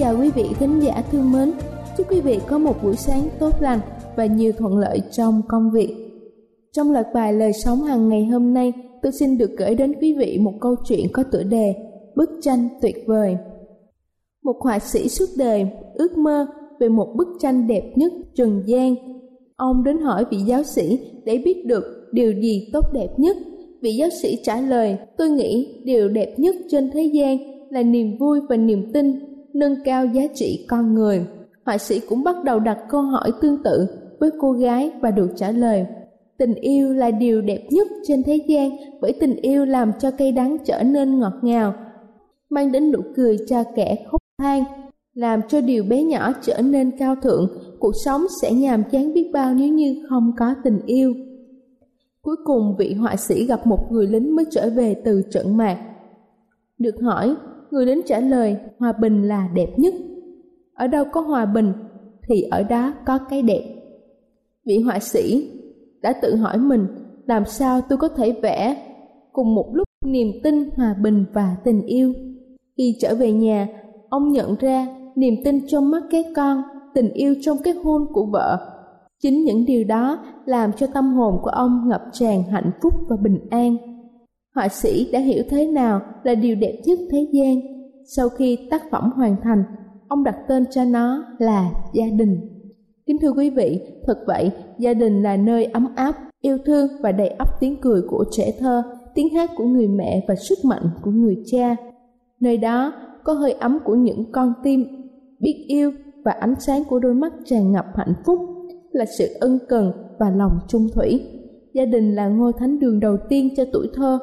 Chào quý vị khán giả thương mến. Chúc quý vị có một buổi sáng tốt lành và nhiều thuận lợi trong công việc. Trong loạt bài lời sống hàng ngày hôm nay, tôi xin được gửi đến quý vị một câu chuyện có tựa đề Bức tranh tuyệt vời. Một họa sĩ suốt đời ước mơ về một bức tranh đẹp nhất trần gian. Ông đến hỏi vị giáo sĩ để biết được điều gì tốt đẹp nhất. Vị giáo sĩ trả lời, tôi nghĩ điều đẹp nhất trên thế gian là niềm vui và niềm tin, nâng cao giá trị con người. Họa sĩ cũng bắt đầu đặt câu hỏi tương tự với cô gái và được trả lời. Tình yêu là điều đẹp nhất trên thế gian bởi tình yêu làm cho cây đắng trở nên ngọt ngào, mang đến nụ cười cho kẻ khóc than, làm cho điều bé nhỏ trở nên cao thượng, cuộc sống sẽ nhàm chán biết bao nếu như không có tình yêu. Cuối cùng vị họa sĩ gặp một người lính mới trở về từ trận mạc. Được hỏi, người đến trả lời hòa bình là đẹp nhất. Ở đâu có hòa bình thì ở đó có cái đẹp. Vị họa sĩ đã tự hỏi mình làm sao tôi có thể vẽ cùng một lúc niềm tin, hòa bình và tình yêu. Khi trở về nhà, ông nhận ra niềm tin trong mắt các con, tình yêu trong cái hôn của vợ. Chính những điều đó làm cho tâm hồn của ông ngập tràn hạnh phúc và bình an. Họa sĩ đã hiểu thế nào là điều đẹp nhất thế gian. Sau khi tác phẩm hoàn thành, ông đặt tên cho nó là gia đình. Kính thưa quý vị, thật vậy, gia đình là nơi ấm áp, yêu thương và đầy ắp tiếng cười của trẻ thơ, tiếng hát của người mẹ và sức mạnh của người cha. Nơi đó có hơi ấm của những con tim biết yêu và ánh sáng của đôi mắt tràn ngập hạnh phúc, là sự ân cần và lòng trung thủy. Gia đình là ngôi thánh đường đầu tiên cho tuổi thơ.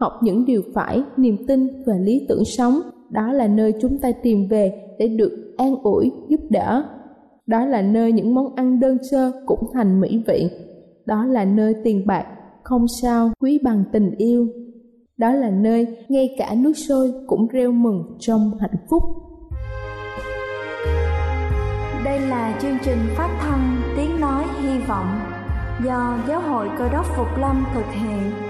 Học những điều phải, niềm tin và lý tưởng sống, đó là nơi chúng ta tìm về để được an ủi, giúp đỡ. Đó là nơi những món ăn đơn sơ cũng thành mỹ vị. Đó là nơi tiền bạc không sao quý bằng tình yêu. Đó là nơi ngay cả nước sôi cũng reo mừng trong hạnh phúc. Đây là chương trình phát thanh Tiếng Nói Hy Vọng do Giáo hội Cơ đốc Phục Lâm thực hiện.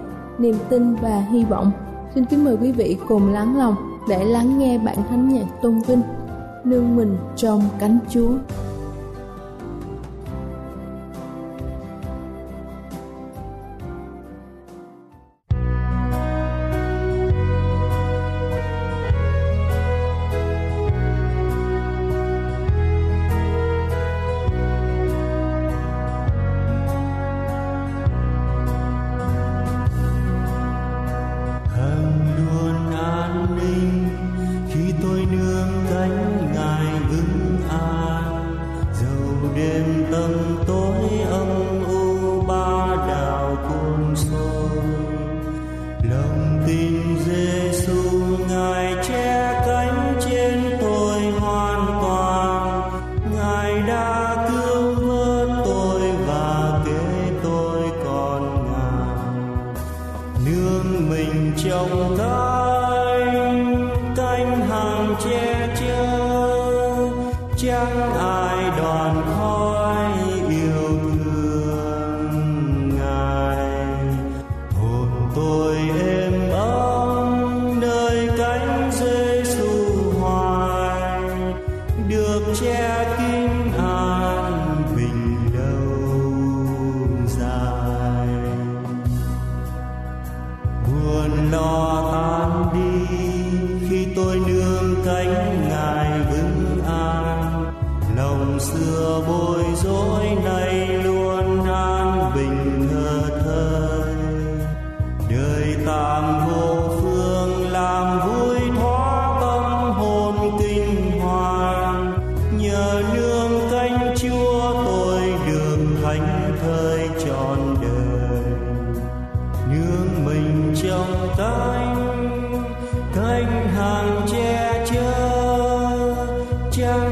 Niềm tin và hy vọng, xin kính mời quý vị cùng lắng lòng để lắng nghe bản thánh nhạc tôn vinh nương mình trong cánh Chúa.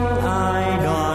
I got.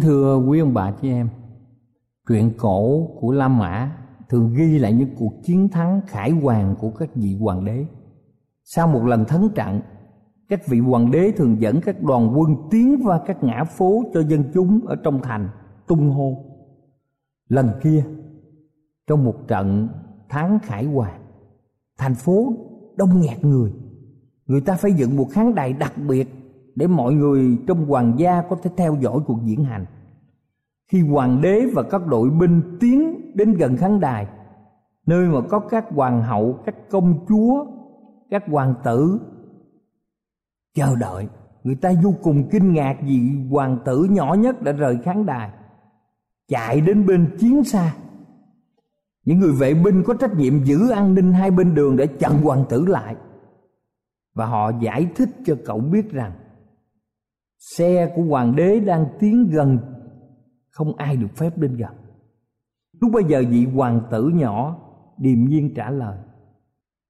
Thưa quý ông bà chị em, truyện cổ của La Mã thường ghi lại những cuộc chiến thắng khải hoàn của các vị hoàng đế. Sau một lần thắng trận, các vị hoàng đế thường dẫn các đoàn quân tiến qua các ngã phố cho dân chúng ở trong thành tung hô. Lần kia, trong một trận thắng khải hoàn, thành phố đông nghẹt người. Người ta phải dựng một khán đài đặc biệt để mọi người trong hoàng gia có thể theo dõi cuộc diễn hành. Khi hoàng đế và các đội binh tiến đến gần khán đài, nơi mà có các hoàng hậu, các công chúa, các hoàng tử chờ đợi, người ta vô cùng kinh ngạc vì hoàng tử nhỏ nhất đã rời khán đài, chạy đến bên chiến xa. Những người vệ binh có trách nhiệm giữ an ninh hai bên đường để chặn hoàng tử lại, và họ giải thích cho cậu biết rằng xe của hoàng đế đang tiến gần. Không ai được phép đến gần lúc bây giờ vị hoàng tử nhỏ điềm nhiên trả lời,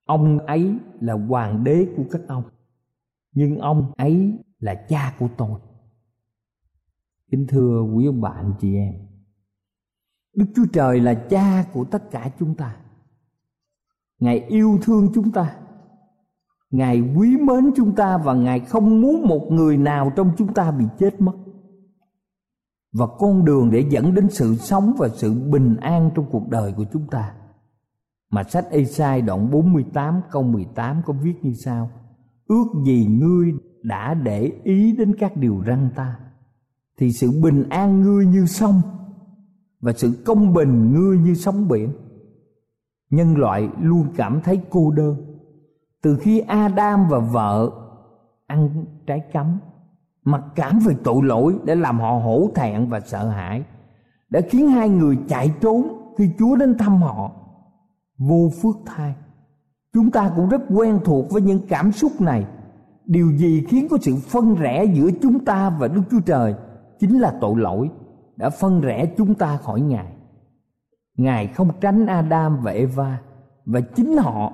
ông ấy là hoàng đế của các ông, nhưng ông ấy là cha của tôi. Kính thưa quý ông bà, anh chị em, đức chúa trời là cha của tất cả chúng ta. Ngài yêu thương chúng ta ngài quý mến chúng ta và ngài không muốn một người nào trong chúng ta bị chết mất. Và con đường để dẫn đến sự sống và sự bình an trong cuộc đời của chúng ta. Mà sách Ê-sai đoạn 48 câu 18 có viết như sau. Ước gì ngươi đã để ý đến các điều răn ta, Thì sự bình an ngươi như sông Và sự công bình ngươi như sóng biển. Nhân loại luôn cảm thấy cô đơn từ khi Adam và vợ ăn trái cấm, Mặc cảm về tội lỗi để làm họ hổ thẹn và sợ hãi, Đã khiến hai người chạy trốn khi Chúa đến thăm họ. Vô phước thai. Chúng ta cũng rất quen thuộc với những cảm xúc này. Điều gì khiến có sự phân rẽ giữa chúng ta và đức chúa trời chính là tội lỗi đã phân rẽ chúng ta khỏi ngài. Ngài không tránh adam và eva và chính họ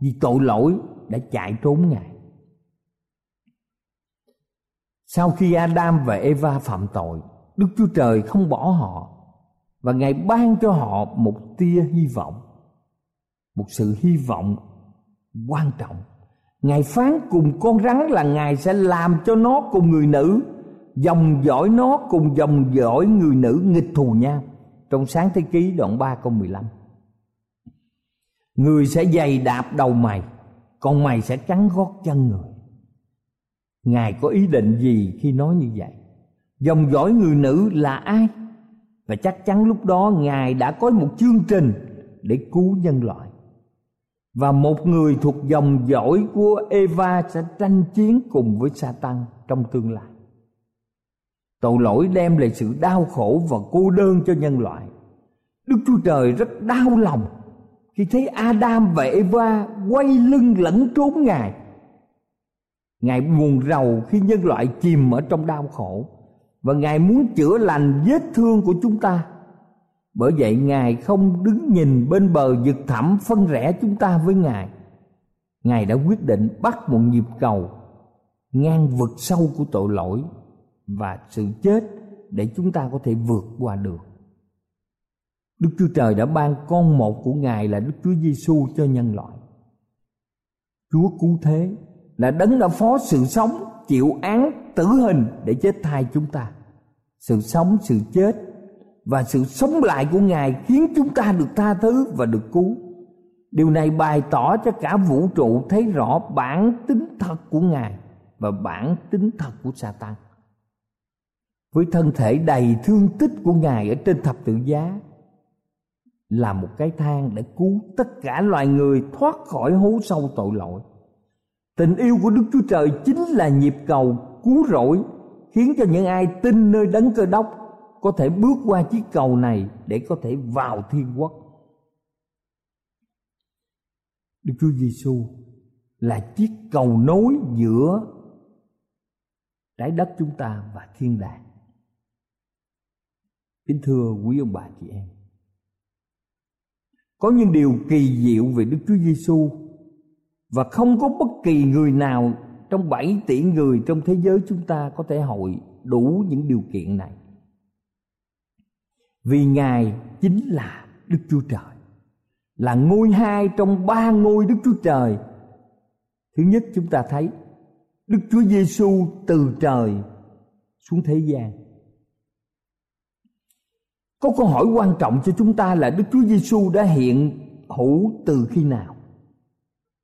vì tội lỗi đã chạy trốn ngài. Sau khi adam và eva phạm tội, đức chúa trời không bỏ họ và ngài ban cho họ một tia hy vọng, một sự hy vọng quan trọng. Ngài phán cùng con rắn là ngài sẽ làm cho nó cùng người nữ, dòng dõi nó cùng dòng dõi người nữ nghịch thù nhau trong sáng thế ký đoạn 3 câu 15 người sẽ giày đạp đầu mày, còn mày sẽ cắn gót chân người ngài có ý định gì khi nói như vậy dòng dõi người nữ là ai và chắc chắn lúc đó ngài đã có một chương trình để cứu nhân loại và một người thuộc dòng dõi của Eva sẽ tranh chiến cùng với Satan trong tương lai. Tội lỗi đem lại sự đau khổ và cô đơn cho nhân loại. Đức Chúa Trời rất đau lòng khi thấy Adam và Eva quay lưng lẫn trốn Ngài. Ngài buồn rầu khi nhân loại chìm ở trong đau khổ. Và Ngài muốn chữa lành vết thương của chúng ta. Bởi vậy ngài không đứng nhìn bên bờ vực thẳm phân rẽ chúng ta với ngài. Ngài đã quyết định bắt một nhịp cầu ngang vực sâu của tội lỗi và sự chết để chúng ta có thể vượt qua được. Đức Chúa Trời đã ban con một của Ngài là Đức Chúa Giêsu cho nhân loại. Chúa cứu thế là đấng đã phó sự sống chịu án tử hình để chết thay chúng ta. Sự sống, sự chết và sự sống lại của ngài khiến chúng ta được tha thứ và được cứu điều này bày tỏ cho cả vũ trụ thấy rõ bản tính thật của ngài và bản tính thật của Satan. Với thân thể đầy thương tích của ngài ở trên thập tự giá là một cái thang để cứu tất cả loài người thoát khỏi hố sâu tội lỗi. Tình yêu của Đức Chúa Trời chính là nhịp cầu cứu rỗi, khiến cho những ai tin nơi đấng cơ đốc có thể bước qua chiếc cầu này để có thể vào thiên quốc Đức Chúa Giêsu là chiếc cầu nối giữa trái đất chúng ta và thiên đàng. Kính thưa quý ông bà chị em. Có những điều kỳ diệu về Đức Chúa Giêsu và không có bất kỳ người nào trong 7 tỷ người trong thế giới chúng ta có thể hội đủ những điều kiện này. Vì ngài chính là đức chúa trời, là ngôi hai trong ba ngôi đức chúa trời. Thứ nhất chúng ta thấy đức chúa giêsu từ trời xuống thế gian có câu hỏi quan trọng cho chúng ta là đức chúa giêsu đã hiện hữu từ khi nào?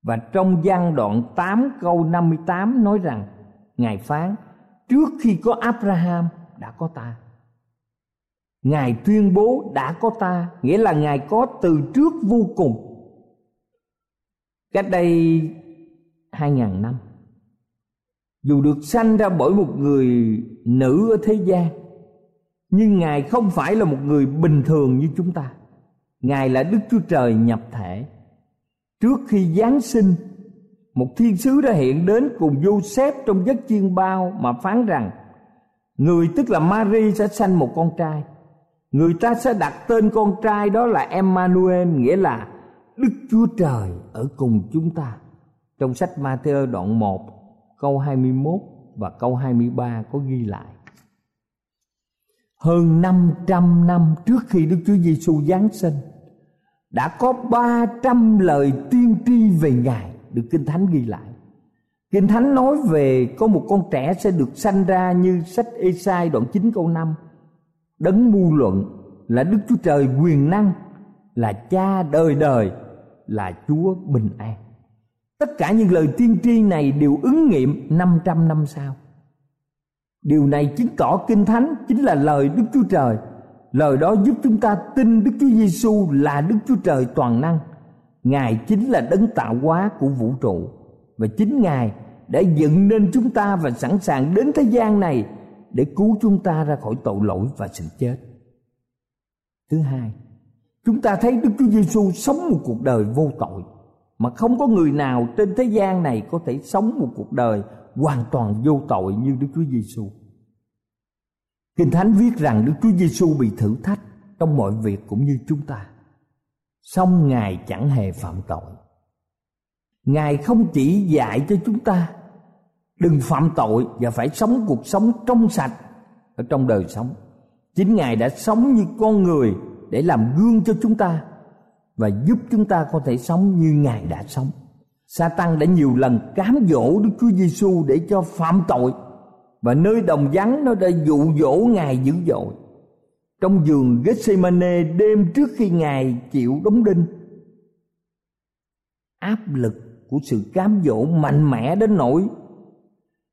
Và trong gian đoạn 8 câu 58 nói rằng, Ngài phán, Trước khi có Abraham, đã có ta. Ngài tuyên bố, đã có ta, Nghĩa là Ngài có từ trước vô cùng. Cách đây hai ngàn năm, Dù được sanh ra bởi một người nữ ở thế gian nhưng Ngài không phải là một người bình thường như chúng ta. Ngài là Đức Chúa Trời nhập thể. Trước khi Giáng sinh, một thiên sứ đã hiện đến cùng Joseph trong giấc chiên bao mà phán rằng, người tức là Mary sẽ sanh một con trai. Người ta sẽ đặt tên con trai đó là Emmanuel, nghĩa là Đức Chúa Trời ở cùng chúng ta. Trong sách Matthew đoạn 1 câu 21 và câu 23 có ghi lại hơn 500 năm trước khi Đức Chúa Giêsu giáng sinh đã có 300 lời tiên tri về Ngài được Kinh Thánh ghi lại. Kinh Thánh nói về có một con trẻ sẽ được sanh ra như sách Ê-sai đoạn 9 câu 5. Đấng mưu luận là Đức Chúa Trời quyền năng, là cha đời đời, là Chúa bình an. Tất cả những lời tiên tri này đều ứng nghiệm 500 năm sau. Điều này chứng tỏ Kinh Thánh chính là lời Đức Chúa Trời. Lời đó giúp chúng ta tin Đức Chúa Giêsu là Đức Chúa Trời toàn năng. Ngài chính là đấng tạo hóa của vũ trụ và chính Ngài đã dựng nên chúng ta và sẵn sàng đến thế gian này để cứu chúng ta ra khỏi tội lỗi và sự chết. Thứ hai, chúng ta thấy Đức Chúa Giêsu sống một cuộc đời vô tội mà không có người nào trên thế gian này có thể sống một cuộc đời hoàn toàn vô tội như Đức Chúa Giêsu. Kinh Thánh viết rằng Đức Chúa Giêsu bị thử thách trong mọi việc cũng như chúng ta. Song Ngài chẳng hề phạm tội. Ngài không chỉ dạy cho chúng ta đừng phạm tội và phải sống cuộc sống trong sạch ở trong đời sống. Chính Ngài đã sống như con người để làm gương cho chúng ta và giúp chúng ta có thể sống như Ngài đã sống. Satan đã nhiều lần cám dỗ Đức Chúa Giêsu để cho phạm tội và nơi đồng vắng nó đã dụ dỗ Ngài dữ dội. Trong giường Gethsemane đêm trước khi Ngài chịu đóng đinh, áp lực của sự cám dỗ mạnh mẽ đến nỗi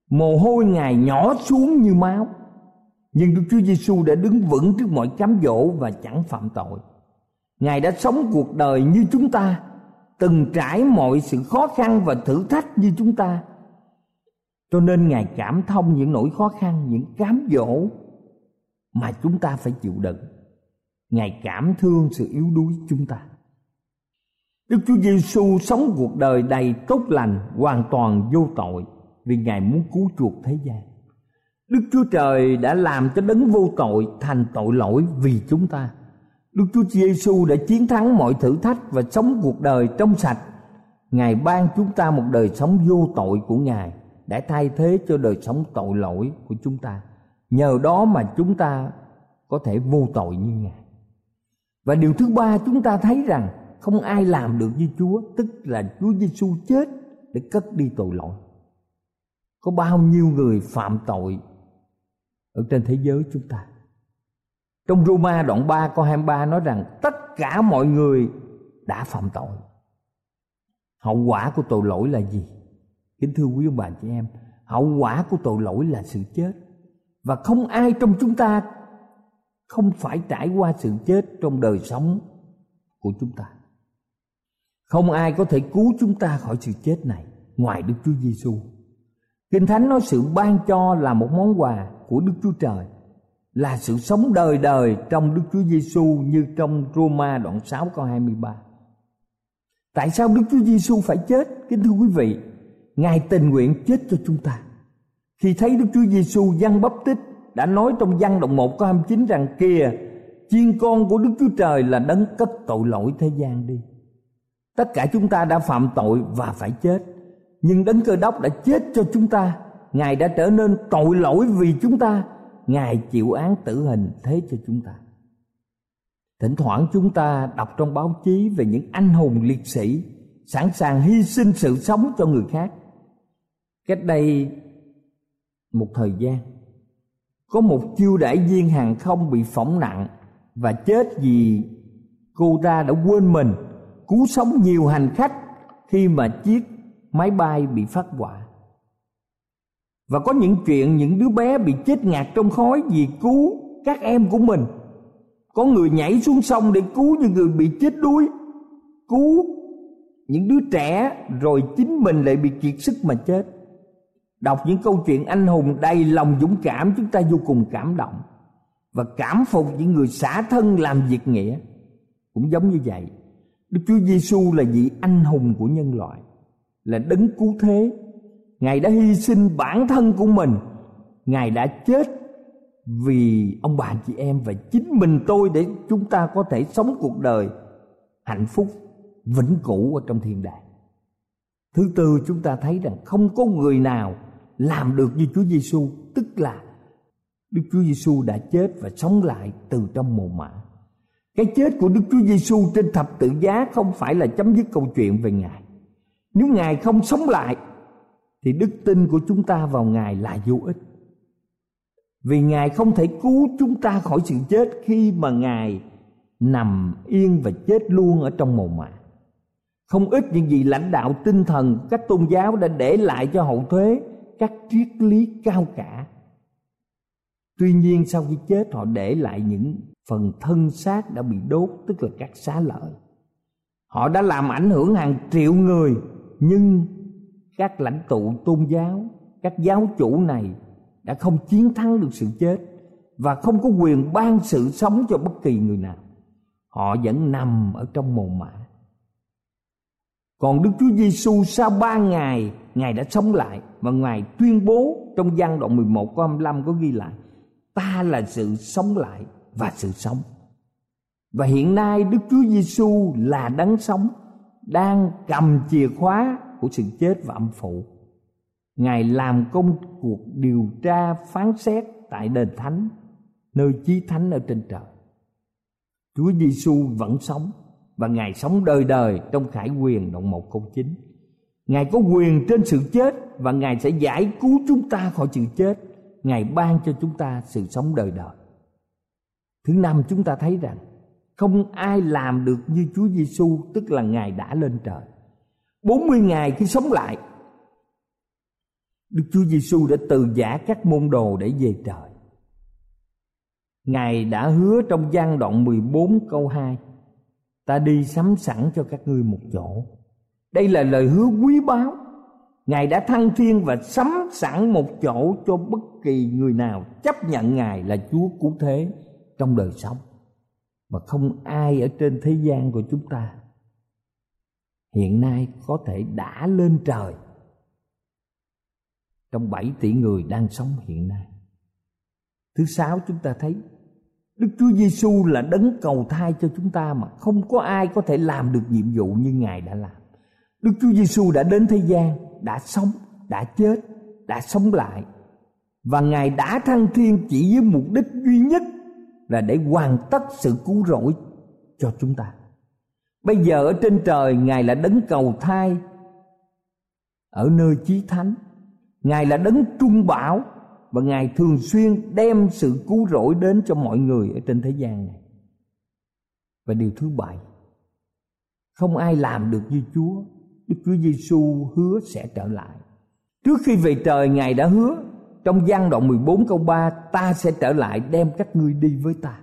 mồ hôi Ngài nhỏ xuống như máu. Nhưng Đức Chúa Giêsu đã đứng vững trước mọi cám dỗ và chẳng phạm tội. Ngài đã sống cuộc đời như chúng ta từng trải mọi sự khó khăn và thử thách như chúng ta. Cho nên ngài cảm thông những nỗi khó khăn, những cám dỗ mà chúng ta phải chịu đựng. Ngài cảm thương sự yếu đuối chúng ta. Đức chúa giêsu sống cuộc đời đầy tốt lành, hoàn toàn vô tội vì ngài muốn cứu chuộc thế gian. Đức chúa trời đã làm cho đấng vô tội thành tội lỗi vì chúng ta. Đức Chúa Giêsu đã chiến thắng mọi thử thách và sống cuộc đời trong sạch. Ngài ban chúng ta một đời sống vô tội của Ngài để thay thế cho đời sống tội lỗi của chúng ta. Nhờ đó mà chúng ta có thể vô tội như Ngài. Và điều thứ ba chúng ta thấy rằng không ai làm được như Chúa, tức là Chúa Giêsu chết để cất đi tội lỗi. Có bao nhiêu người phạm tội ở trên thế giới chúng ta? Trong Roma đoạn 3 câu 23 nói rằng tất cả mọi người đã phạm tội. Hậu quả của tội lỗi là gì? Kính thưa quý ông bà chị em, hậu quả của tội lỗi là sự chết. Và không ai trong chúng ta không phải trải qua sự chết trong đời sống của chúng ta. Không ai có thể cứu chúng ta khỏi sự chết này ngoài Đức Chúa Giêsu. Kinh Thánh nói sự ban cho là một món quà của Đức Chúa Trời là sự sống đời đời trong Đức Chúa Giêsu như trong Roma đoạn 6 câu 23. Tại sao Đức Chúa Giêsu phải chết? Kính thưa quý vị, Ngài tình nguyện chết cho chúng ta. Khi thấy Đức Chúa Giêsu dân bắp tích đã nói trong văn đoạn 1 câu 29 rằng kìa, chiên con của Đức Chúa Trời là đấng cất tội lỗi thế gian đi. Tất cả chúng ta đã phạm tội và phải chết. Nhưng đấng cơ đốc đã chết cho chúng ta. Ngài đã trở nên tội lỗi vì chúng ta Ngài chịu án tử hình thế cho chúng ta. Thỉnh thoảng chúng ta đọc trong báo chí về những anh hùng liệt sĩ sẵn sàng hy sinh sự sống cho người khác. Cách đây một thời gian, có một chiêu đại viên hàng không bị phỏng nặng và chết vì cô ta đã quên mình cứu sống nhiều hành khách khi mà chiếc máy bay bị phát hỏa và có những chuyện những đứa bé bị chết ngạt trong khói vì cứu các em của mình. Có người nhảy xuống sông để cứu những người bị chết đuối, cứu những đứa trẻ rồi chính mình lại bị kiệt sức mà chết. Đọc những câu chuyện anh hùng đầy lòng dũng cảm, chúng ta vô cùng cảm động và cảm phục những người xả thân làm việc nghĩa. Cũng giống như vậy, Đức Chúa Giêsu là vị anh hùng của nhân loại, là đấng cứu thế ngài đã hy sinh bản thân của mình. Ngài đã chết vì ông bà chị em và chính mình tôi để chúng ta có thể sống cuộc đời hạnh phúc, vĩnh cửu ở trong thiên đàng. Thứ tư, chúng ta thấy rằng không có người nào làm được như Chúa Giêsu tức là Đức Chúa Giêsu đã chết và sống lại từ trong mồ mả. Cái chết của Đức Chúa Giêsu trên thập tự giá không phải là chấm dứt câu chuyện về Ngài. Nếu Ngài không sống lại thì đức tin của chúng ta vào Ngài là vô ích. Vì Ngài không thể cứu chúng ta khỏi sự chết khi mà Ngài nằm yên và chết luôn ở trong mồ mả. Không ít những gì lãnh đạo tinh thần, các tôn giáo đã để lại cho hậu thuế các triết lý cao cả. Tuy nhiên sau khi chết, họ để lại những phần thân xác đã bị đốt, tức là các xá lợi họ đã làm ảnh hưởng hàng triệu người, nhưng các lãnh tụ tôn giáo, các giáo chủ này đã không chiến thắng được sự chết và không có quyền ban sự sống cho bất kỳ người nào họ vẫn nằm ở trong mồ mả còn Đức Chúa Giêsu sau ba ngày, Ngài đã sống lại Và Ngài tuyên bố trong gian đoạn 11 câu 25 có ghi lại, Ta là sự sống lại và sự sống. Và hiện nay Đức Chúa Giêsu là đấng sống, đang cầm chìa khóa của sự chết và âm phủ. Ngài làm công cuộc điều tra phán xét tại đền thánh, nơi chí thánh ở trên trời. Chúa Giêsu vẫn sống và Ngài sống đời đời trong khải quyền đoạn một câu chính. Ngài có quyền trên sự chết và Ngài sẽ giải cứu chúng ta khỏi sự chết. Ngài ban cho chúng ta sự sống đời đời. Thứ năm chúng ta thấy rằng không ai làm được như Chúa Giêsu tức là Ngài đã lên trời. 40 ngày khi sống lại. Đức Chúa Giêsu đã từ giả các môn đồ để về trời. Ngài đã hứa trong gian đoạn 14 câu 2 Ta đi sắm sẵn cho các ngươi một chỗ. Đây là lời hứa quý báu. Ngài đã thăng thiên và sắm sẵn một chỗ cho bất kỳ người nào chấp nhận Ngài là Chúa cứu thế trong đời sống. Mà không ai ở trên thế gian của chúng ta hiện nay có thể đã lên trời trong 7 tỷ người đang sống hiện nay. Thứ sáu chúng ta thấy Đức Chúa Giêsu là đấng cầu thai cho chúng ta mà không có ai có thể làm được nhiệm vụ như Ngài đã làm. Đức Chúa Giêsu đã đến thế gian, đã sống, đã chết, đã sống lại và Ngài đã thăng thiên chỉ với mục đích duy nhất là để hoàn tất sự cứu rỗi cho chúng ta bây giờ ở trên trời, ngài là đấng cầu thai. Ở nơi chí thánh, ngài là đấng trung bảo, và ngài thường xuyên đem sự cứu rỗi đến cho mọi người ở trên thế gian này. Và điều thứ bảy, không ai làm được như chúa. Đức chúa giêsu hứa sẽ trở lại. Trước khi về trời, ngài đã hứa, trong gian đoạn 14 câu 3 Ta sẽ trở lại đem các ngươi đi với ta.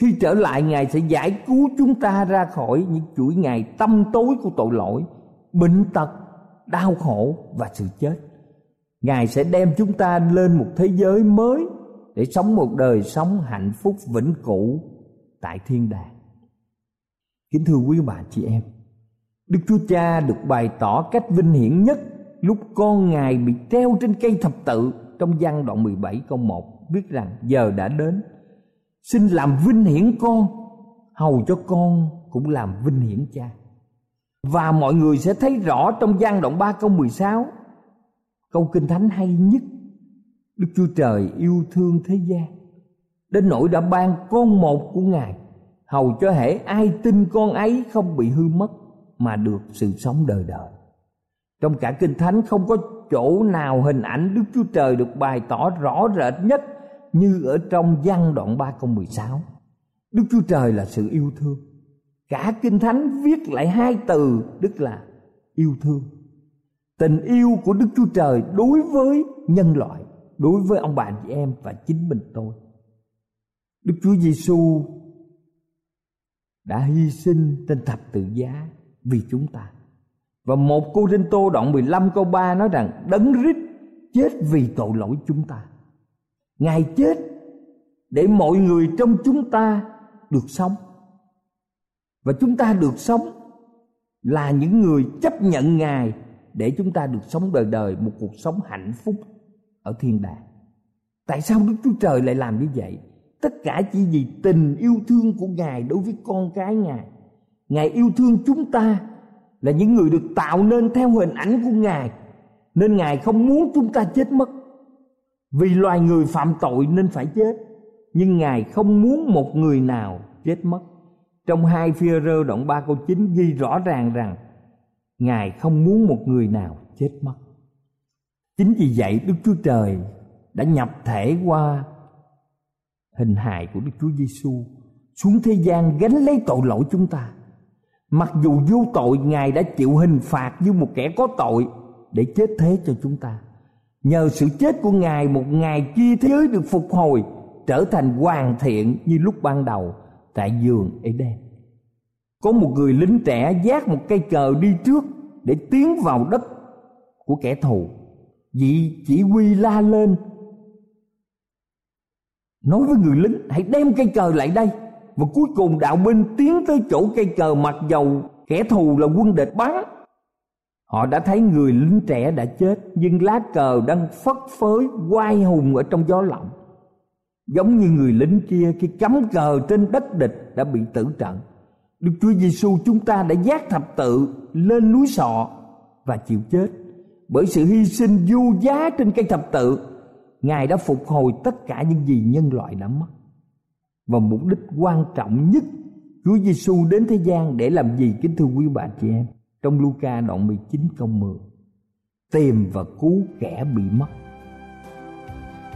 Khi trở lại Ngài sẽ giải cứu chúng ta ra khỏi những chuỗi ngày tâm tối của tội lỗi Bệnh tật, đau khổ và sự chết. Ngài sẽ đem chúng ta lên một thế giới mới Để sống một đời sống hạnh phúc vĩnh cửu tại thiên đàng. Kính thưa quý bà chị em Đức Chúa Cha được bày tỏ cách vinh hiển nhất lúc con Ngài bị treo trên cây thập tự trong văn đoạn 17 câu 1 viết rằng giờ đã đến xin làm vinh hiển con, hầu cho con cũng làm vinh hiển cha. Và mọi người sẽ thấy rõ trong gian đoạn 3 câu 16 câu kinh thánh hay nhất, Đức Chúa Trời yêu thương thế gian. Đến nỗi đã ban con một của Ngài, hầu cho hễ ai tin con ấy không bị hư mất mà được sự sống đời đời. Trong cả kinh thánh không có chỗ nào hình ảnh Đức Chúa Trời được bày tỏ rõ rệt nhất như ở trong văn đoạn 3 câu 16. Đức Chúa Trời là sự yêu thương. Cả Kinh Thánh viết lại hai từ đức là yêu thương. Tình yêu của Đức Chúa Trời đối với nhân loại, đối với ông bà chị em và chính mình tôi. Đức Chúa Giêsu đã hy sinh trên thập tự giá vì chúng ta và một cô Rinh Tô đoạn 15 câu 3 nói rằng Đấng rít chết vì tội lỗi chúng ta Ngài chết để mọi người trong chúng ta được sống. Và chúng ta được sống là những người chấp nhận Ngài để chúng ta được sống đời đời một cuộc sống hạnh phúc ở thiên đàng. Tại sao đức chúa trời lại làm như vậy? Tất cả chỉ vì tình yêu thương của ngài đối với con cái ngài. Ngài yêu thương chúng ta là những người được tạo nên theo hình ảnh của ngài. Nên ngài không muốn chúng ta chết mất vì loài người phạm tội nên phải chết, nhưng ngài không muốn một người nào chết mất. Trong hai phi rơ đoạn 3 câu 9 ghi rõ ràng rằng ngài không muốn một người nào chết mất. Chính vì vậy đức chúa trời đã nhập thể qua hình hài của đức chúa giêsu xuống thế gian gánh lấy tội lỗi chúng ta. Mặc dù vô tội, ngài đã chịu hình phạt như một kẻ có tội để chết thế cho chúng ta nhờ sự chết của ngài, một ngày kia thế giới được phục hồi, trở thành hoàn thiện như lúc ban đầu tại giường Eden. Có một người lính trẻ giác một cây cờ đi trước để tiến vào đất của kẻ thù. Vị chỉ huy la lên, nói với người lính, hãy đem cây cờ lại đây và cuối cùng, đạo binh tiến tới chỗ cây cờ mặc dầu kẻ thù là quân địch bắn họ đã thấy người lính trẻ đã chết, nhưng lá cờ đang phất phới, quay hùng ở trong gió lộng giống như người lính kia khi cắm cờ trên đất địch đã bị tử trận. Đức chúa giêsu chúng ta đã giác thập tự, lên núi sọ và chịu chết. Bởi sự hy sinh vô giá trên cây thập tự, ngài đã phục hồi tất cả những gì nhân loại đã mất. Và mục đích quan trọng nhất, Chúa Giêsu đến thế gian để làm gì? Kính thưa quý bà chị em trong Luca đoạn 19 câu 10 tìm và cứu kẻ bị mất.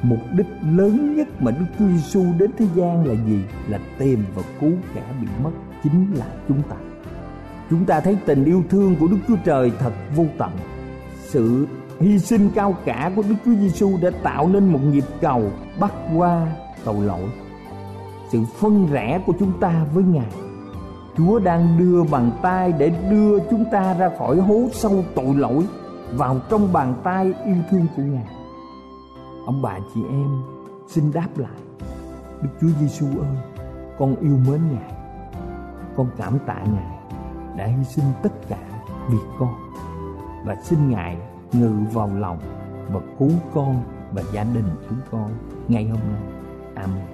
Mục đích lớn nhất mà Đức Chúa Giêsu đến thế gian là gì? Là tìm và cứu kẻ bị mất, chính là chúng ta. Chúng ta thấy tình yêu thương của Đức Chúa Trời thật vô tận. Sự hy sinh cao cả của Đức Chúa Giêsu đã tạo nên một nhịp cầu bắt qua tội lỗi. Sự phân rẽ của chúng ta với Ngài Chúa đang đưa bàn tay để đưa chúng ta ra khỏi hố sâu tội lỗi vào trong bàn tay yêu thương của Ngài. Ông bà chị em xin đáp lại. Đức Chúa Giêsu ơi, con yêu mến Ngài. Con cảm tạ Ngài đã hy sinh tất cả vì con và xin Ngài ngự vào lòng và cứu con và gia đình chúng con ngày hôm nay. Amen.